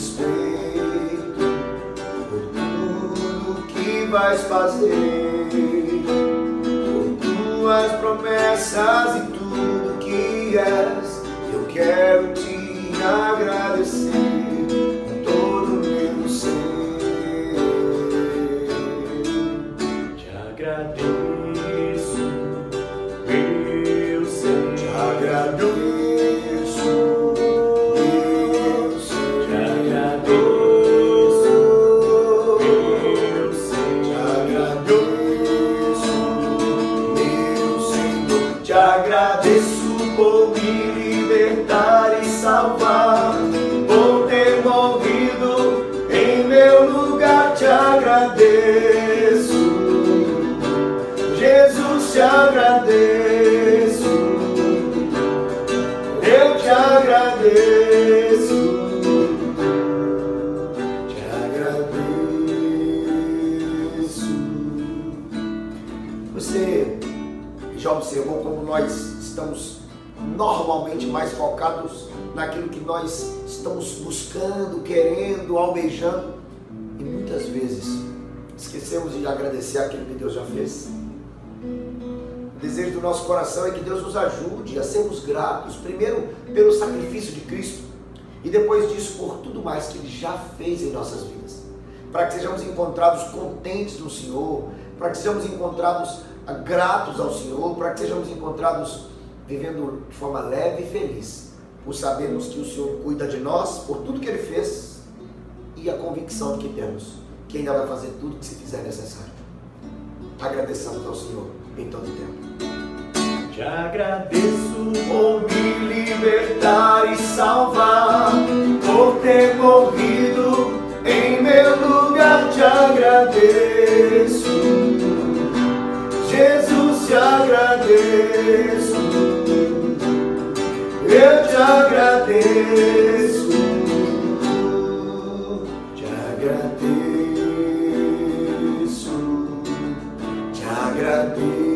respeito por tudo que vais fazer, por tuas promessas e tudo que és. Eu quero te agradecer. Agradeço por me libertar e salvar, por ter morrido em meu lugar. Te agradeço, Jesus. Te agradeço, eu te agradeço. Já observou como nós estamos normalmente mais focados naquilo que nós estamos buscando, querendo, almejando e muitas vezes esquecemos de agradecer aquilo que Deus já fez? O desejo do nosso coração é que Deus nos ajude a sermos gratos, primeiro pelo sacrifício de Cristo e depois disso por tudo mais que Ele já fez em nossas vidas. Para que sejamos encontrados contentes no Senhor, para que sejamos encontrados gratos ao Senhor, para que sejamos encontrados vivendo de forma leve e feliz, por sabermos que o Senhor cuida de nós, por tudo que Ele fez e a convicção que temos que ainda vai fazer tudo que se fizer necessário. Agradeçamos ao Senhor em todo tempo. Te agradeço, por me libertar e salvar, por ter morrido em meu lugar, te agradeço. Agradeço. Eu te agradeço. Te agradeço. Te agradeço.